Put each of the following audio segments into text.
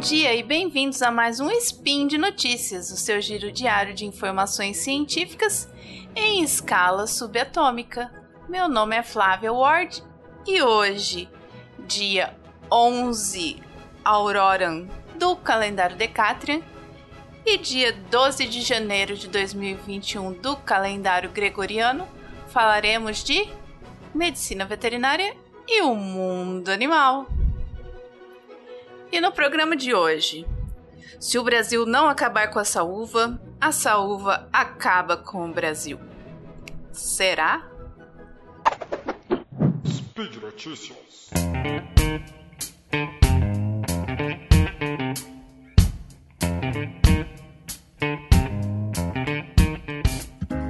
dia e bem-vindos a mais um Spin de Notícias, o seu giro diário de informações científicas em escala subatômica. Meu nome é Flávia Ward e hoje, dia 11 Auroran do calendário Decatrian e dia 12 de janeiro de 2021 do calendário Gregoriano, falaremos de medicina veterinária e o mundo animal. E no programa de hoje, se o Brasil não acabar com a saúva, a saúva acaba com o Brasil. Será? Speed Notícias.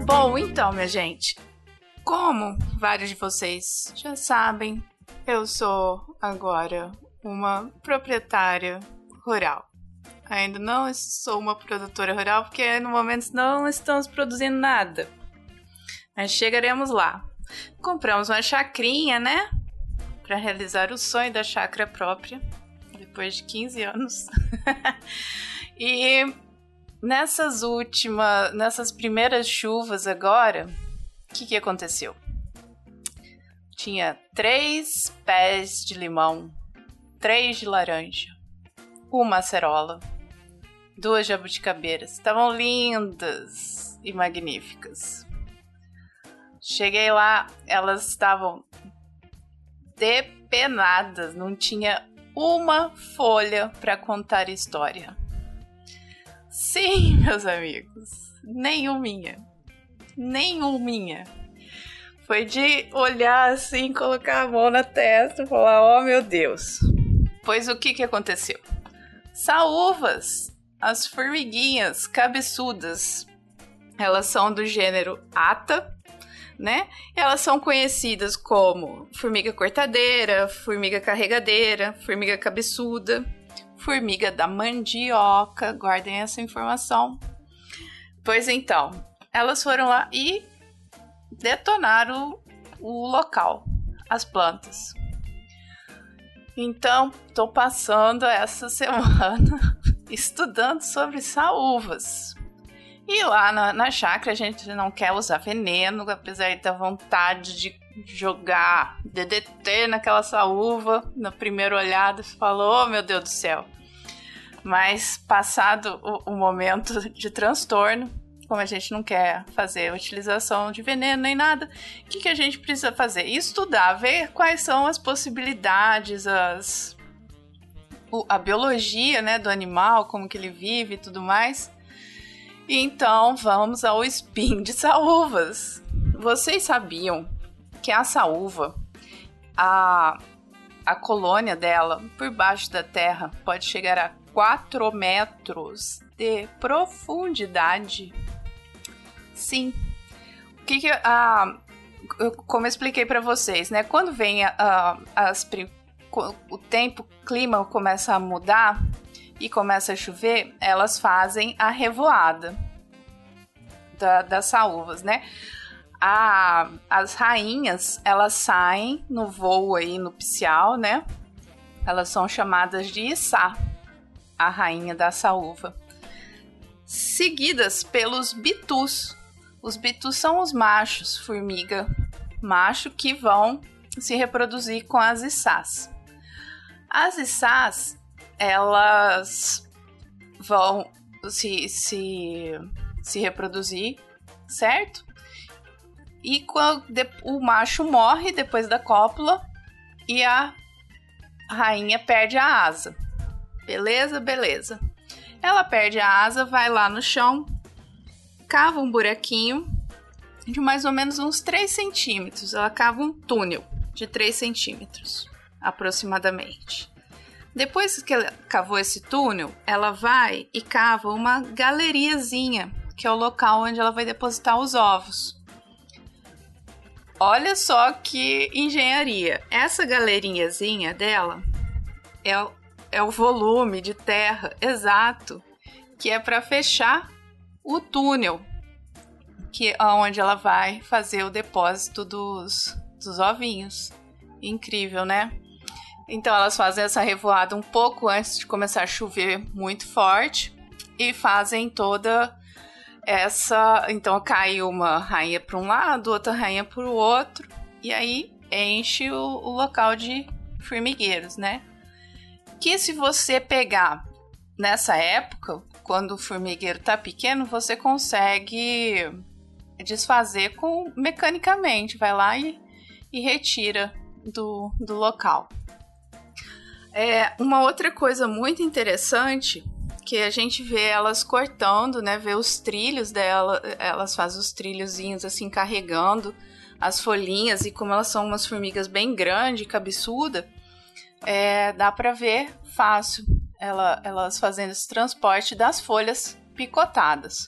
Bom, então, minha gente, como vários de vocês já sabem, eu sou agora uma proprietária rural. Ainda não sou uma produtora rural porque no momento não estamos produzindo nada. Mas chegaremos lá. Compramos uma chacrinha, né? Para realizar o sonho da chácara própria, depois de 15 anos. e nessas últimas, nessas primeiras chuvas agora, o que, que aconteceu? Tinha três pés de limão três de laranja, uma acerola, duas jabuticabeiras. Estavam lindas e magníficas. Cheguei lá, elas estavam depenadas, não tinha uma folha para contar história. Sim, meus amigos, nenhuminha. Nenhuminha. Foi de olhar assim, colocar a mão na testa e falar: Oh meu Deus, Pois o que, que aconteceu? Saúvas, as formiguinhas cabeçudas, elas são do gênero Ata, né? Elas são conhecidas como formiga cortadeira, formiga carregadeira, formiga cabeçuda, formiga da mandioca. Guardem essa informação. Pois então, elas foram lá e detonaram o local, as plantas. Então, estou passando essa semana estudando sobre saúvas. E lá na, na chácara a gente não quer usar veneno, apesar da vontade de jogar DDT naquela saúva. Na primeira olhada, falou, oh, meu Deus do céu. Mas passado o, o momento de transtorno, como a gente não quer fazer utilização de veneno nem nada, o que, que a gente precisa fazer? Estudar, ver quais são as possibilidades, as a biologia né, do animal, como que ele vive e tudo mais. Então vamos ao spin de saúvas. Vocês sabiam que a saúva, a, a colônia dela por baixo da terra pode chegar a 4 metros de profundidade? Sim. O que, que como eu expliquei para vocês, né? Quando vem a, as o tempo, o clima começa a mudar e começa a chover, elas fazem a revoada da, das saúvas, né? A, as rainhas, elas saem no voo aí nupcial, né? Elas são chamadas de Issá, a rainha da saúva. Seguidas pelos bitus, os bitus são os machos formiga macho que vão se reproduzir com as içás. As içás, elas vão se, se, se reproduzir, certo? E quando o macho morre depois da cópula e a rainha perde a asa. Beleza? Beleza. Ela perde a asa, vai lá no chão, cava um buraquinho de mais ou menos uns 3 centímetros. Ela cava um túnel de 3 centímetros, aproximadamente. Depois que ela cavou esse túnel, ela vai e cava uma galeriazinha, que é o local onde ela vai depositar os ovos. Olha só que engenharia. Essa galerinhazinha dela é, é o volume de terra exato que é para fechar o túnel que onde ela vai fazer o depósito dos, dos ovinhos. Incrível, né? Então elas fazem essa revoada um pouco antes de começar a chover muito forte e fazem toda essa. Então cai uma rainha para um lado, outra rainha para o outro, e aí enche o, o local de formigueiros, né? Que se você pegar nessa época, quando o formigueiro tá pequeno, você consegue desfazer com mecanicamente, vai lá e, e retira do, do local. É, uma outra coisa muito interessante que a gente vê elas cortando, né? Vê os trilhos dela, elas fazem os trilhozinhos assim carregando as folhinhas e como elas são umas formigas bem grandes, cabeçuda, é, dá para ver fácil ela, elas fazendo esse transporte das folhas picotadas.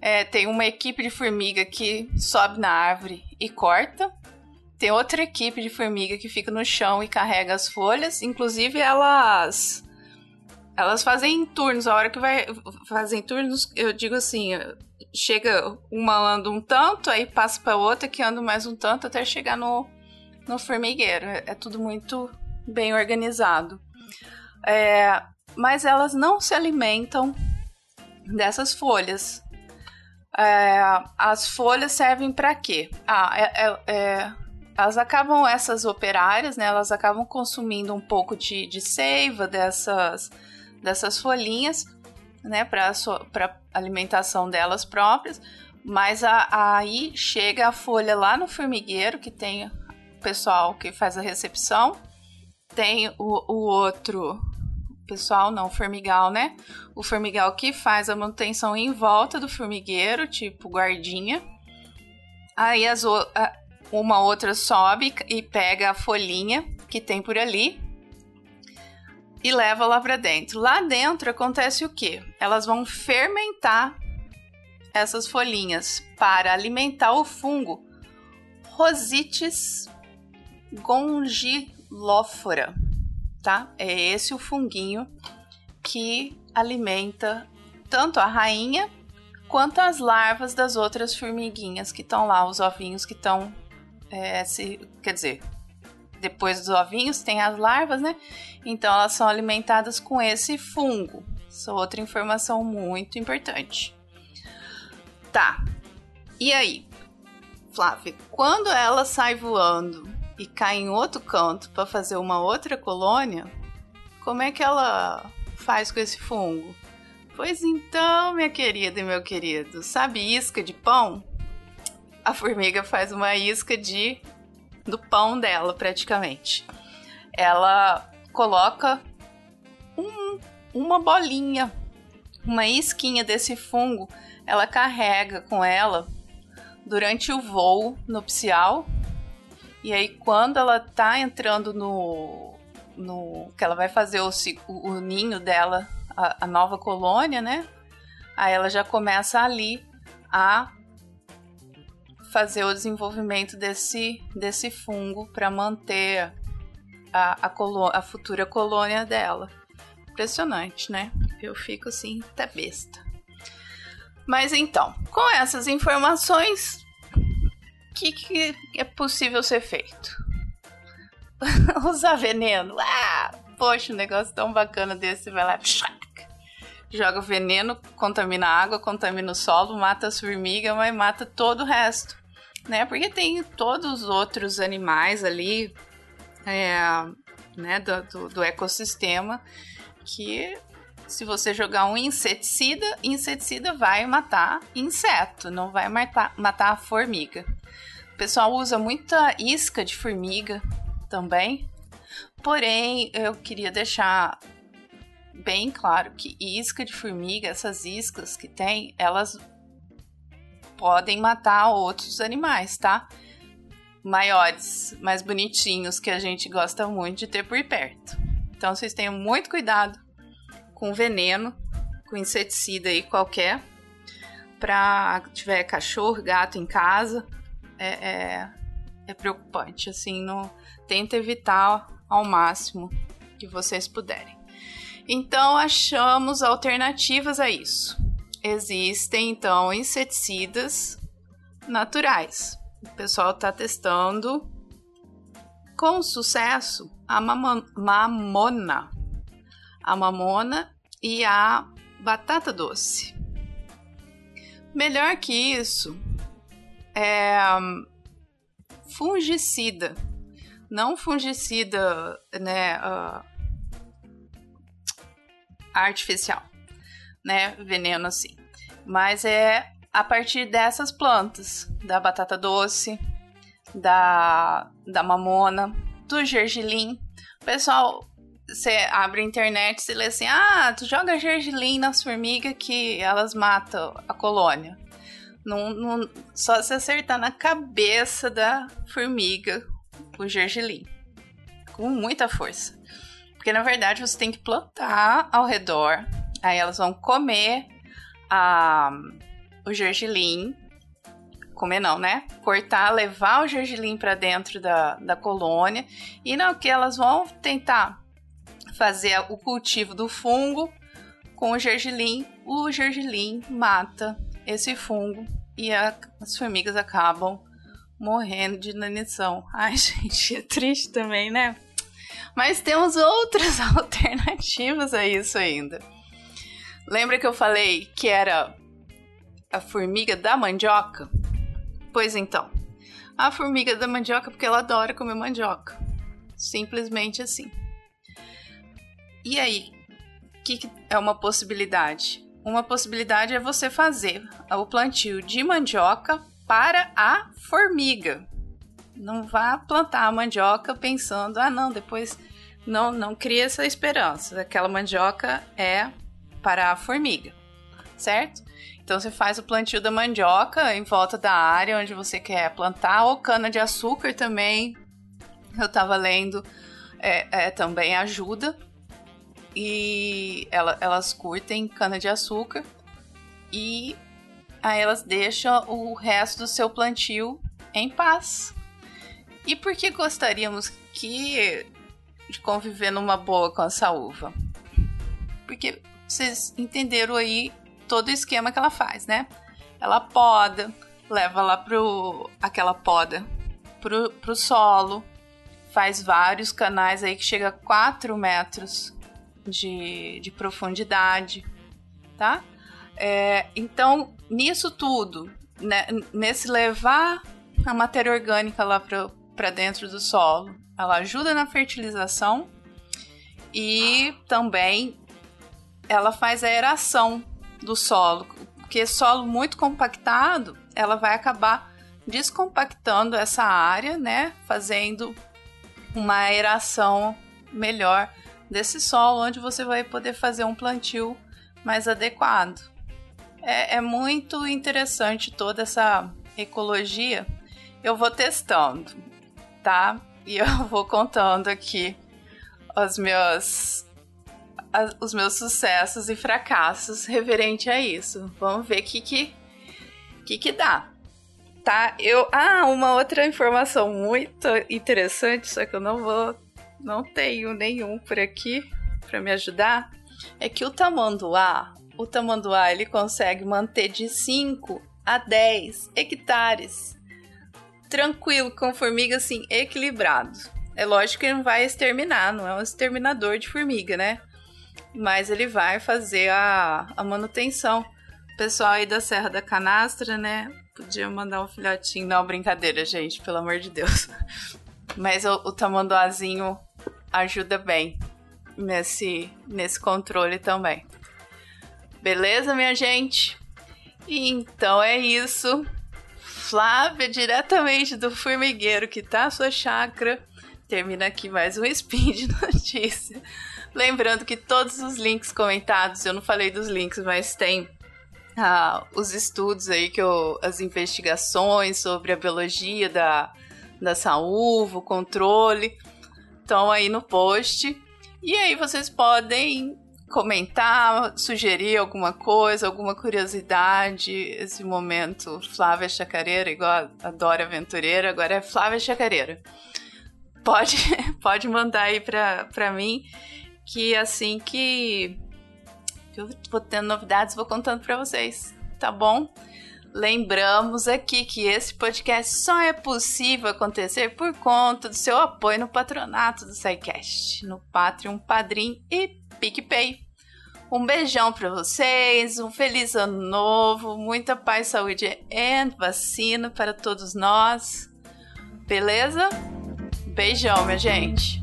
É, tem uma equipe de formiga que sobe na árvore e corta, tem outra equipe de formiga que fica no chão e carrega as folhas. Inclusive, elas. Elas fazem turnos. A hora que vai. Fazem turnos, eu digo assim: chega uma anda um tanto, aí passa para outra que anda mais um tanto até chegar no, no formigueiro. É, é tudo muito bem organizado. É, mas elas não se alimentam dessas folhas. É, as folhas servem para quê? Ah, é, é, é elas acabam, essas operárias, né, elas acabam consumindo um pouco de, de seiva dessas, dessas folhinhas, né, para alimentação delas próprias, mas a, aí chega a folha lá no formigueiro, que tem o pessoal que faz a recepção, tem o, o outro pessoal, não, o formigal, né? O formigal que faz a manutenção em volta do formigueiro, tipo guardinha. Aí as, uma outra sobe e pega a folhinha que tem por ali e leva lá para dentro. Lá dentro acontece o quê? Elas vão fermentar essas folhinhas para alimentar o fungo Rosites gongilófora, tá? É esse o funguinho que alimenta tanto a rainha quanto as larvas das outras formiguinhas que estão lá, os ovinhos que estão é, se, quer dizer, depois dos ovinhos tem as larvas, né? Então elas são alimentadas com esse fungo. É outra informação muito importante. Tá. E aí, Flávia, quando ela sai voando e cai em outro canto para fazer uma outra colônia, como é que ela faz com esse fungo? Pois então, minha querida e meu querido, sabe isca de pão? a formiga faz uma isca de do pão dela, praticamente. Ela coloca um, uma bolinha, uma isquinha desse fungo, ela carrega com ela durante o voo nupcial. E aí, quando ela tá entrando no. no que ela vai fazer o, o, o ninho dela, a, a nova colônia, né? Aí ela já começa ali a fazer o desenvolvimento desse, desse fungo para manter a, a, a futura colônia dela. Impressionante, né? Eu fico assim, até besta. Mas então, com essas informações, que, que é possível ser feito? Usar veneno? Ah, poxa, um negócio tão bacana desse, vai lá, joga veneno, contamina a água, contamina o solo, mata as formigas, mas mata todo o resto né? Porque tem todos os outros animais ali, é, né, do, do, do ecossistema que se você jogar um inseticida, inseticida vai matar inseto, não vai matar, matar a formiga. Pessoal usa muita isca de formiga também. Porém, eu queria deixar bem claro que isca de formiga, essas iscas que tem, elas podem matar outros animais, tá? Maiores, mais bonitinhos, que a gente gosta muito de ter por perto. Então vocês tenham muito cuidado com veneno, com inseticida aí qualquer. Pra tiver cachorro, gato em casa, é, é, é preocupante. Assim, não, tenta evitar ao máximo que vocês puderem. Então achamos alternativas a isso existem então inseticidas naturais. O pessoal está testando com sucesso a mamona, a mamona e a batata doce. Melhor que isso é fungicida, não fungicida, né, uh, artificial, né, veneno assim, mas é a partir dessas plantas, da batata doce, da, da mamona, do gergelim. Pessoal, você abre a internet e lê assim: ah, tu joga gergelim nas formigas que elas matam a colônia. Não, não, só se acertar na cabeça da formiga o gergelim. Com muita força. Porque na verdade você tem que plantar ao redor. Aí elas vão comer a, o gergelim comer não, né? Cortar, levar o gergelim para dentro da, da colônia e não que elas vão tentar fazer o cultivo do fungo com o gergelim, o gergelim mata esse fungo e a, as formigas acabam morrendo de inanição. Ai, gente, é triste também, né? Mas temos outras alternativas a isso ainda. Lembra que eu falei que era a formiga da mandioca? Pois então, a formiga da mandioca porque ela adora comer mandioca. Simplesmente assim. E aí, que, que é uma possibilidade? Uma possibilidade é você fazer o plantio de mandioca para a formiga. Não vá plantar a mandioca pensando, ah, não, depois não, não cria essa esperança. Aquela mandioca é para a formiga, certo? Então você faz o plantio da mandioca em volta da área onde você quer plantar, ou cana de açúcar também. Eu estava lendo, é, é, também ajuda. E ela, elas curtem cana de açúcar e aí elas deixam o resto do seu plantio em paz. E por que gostaríamos que de conviver numa boa com essa uva? Porque vocês entenderam aí todo o esquema que ela faz, né? Ela poda, leva lá pro aquela poda pro, pro solo, faz vários canais aí que chega a 4 metros de, de profundidade, tá? É, então, nisso tudo, né, nesse levar a matéria orgânica lá para dentro do solo, ela ajuda na fertilização e também ela faz a aeração do solo, porque solo muito compactado, ela vai acabar descompactando essa área, né, fazendo uma aeração melhor desse solo, onde você vai poder fazer um plantio mais adequado. É, é muito interessante toda essa ecologia. Eu vou testando, tá? E eu vou contando aqui os meus a, os meus sucessos e fracassos referente a isso. Vamos ver o que que, que que dá. Tá? Eu, ah, uma outra informação muito interessante, só que eu não vou, não tenho nenhum por aqui para me ajudar, é que o tamanduá, o tamanduá, ele consegue manter de 5 a 10 hectares tranquilo, com formiga assim, equilibrado. É lógico que ele não vai exterminar, não é um exterminador de formiga, né? mas ele vai fazer a, a manutenção. Pessoal aí da Serra da Canastra, né? Podia mandar um filhotinho. Não, brincadeira, gente, pelo amor de Deus. Mas o, o tamanduazinho ajuda bem nesse, nesse controle também. Beleza, minha gente? Então é isso. Flávia, diretamente do formigueiro que tá a sua chácara, termina aqui mais um spin de notícia. Lembrando que todos os links comentados, eu não falei dos links, mas tem ah, os estudos aí, que eu, as investigações sobre a biologia da, da saúva, o controle, estão aí no post. E aí vocês podem comentar, sugerir alguma coisa, alguma curiosidade. Esse momento, Flávia Chacareira, igual a Dora Aventureira, agora é Flávia Chacareira. Pode, pode mandar aí para mim que assim que, eu vou tendo novidades, vou contando para vocês, tá bom? Lembramos aqui que esse podcast só é possível acontecer por conta do seu apoio no patronato do SciCast, no Patreon, Padrim e PicPay. Um beijão para vocês, um feliz ano novo, muita paz, saúde e vacina para todos nós. Beleza? Beijão, minha gente.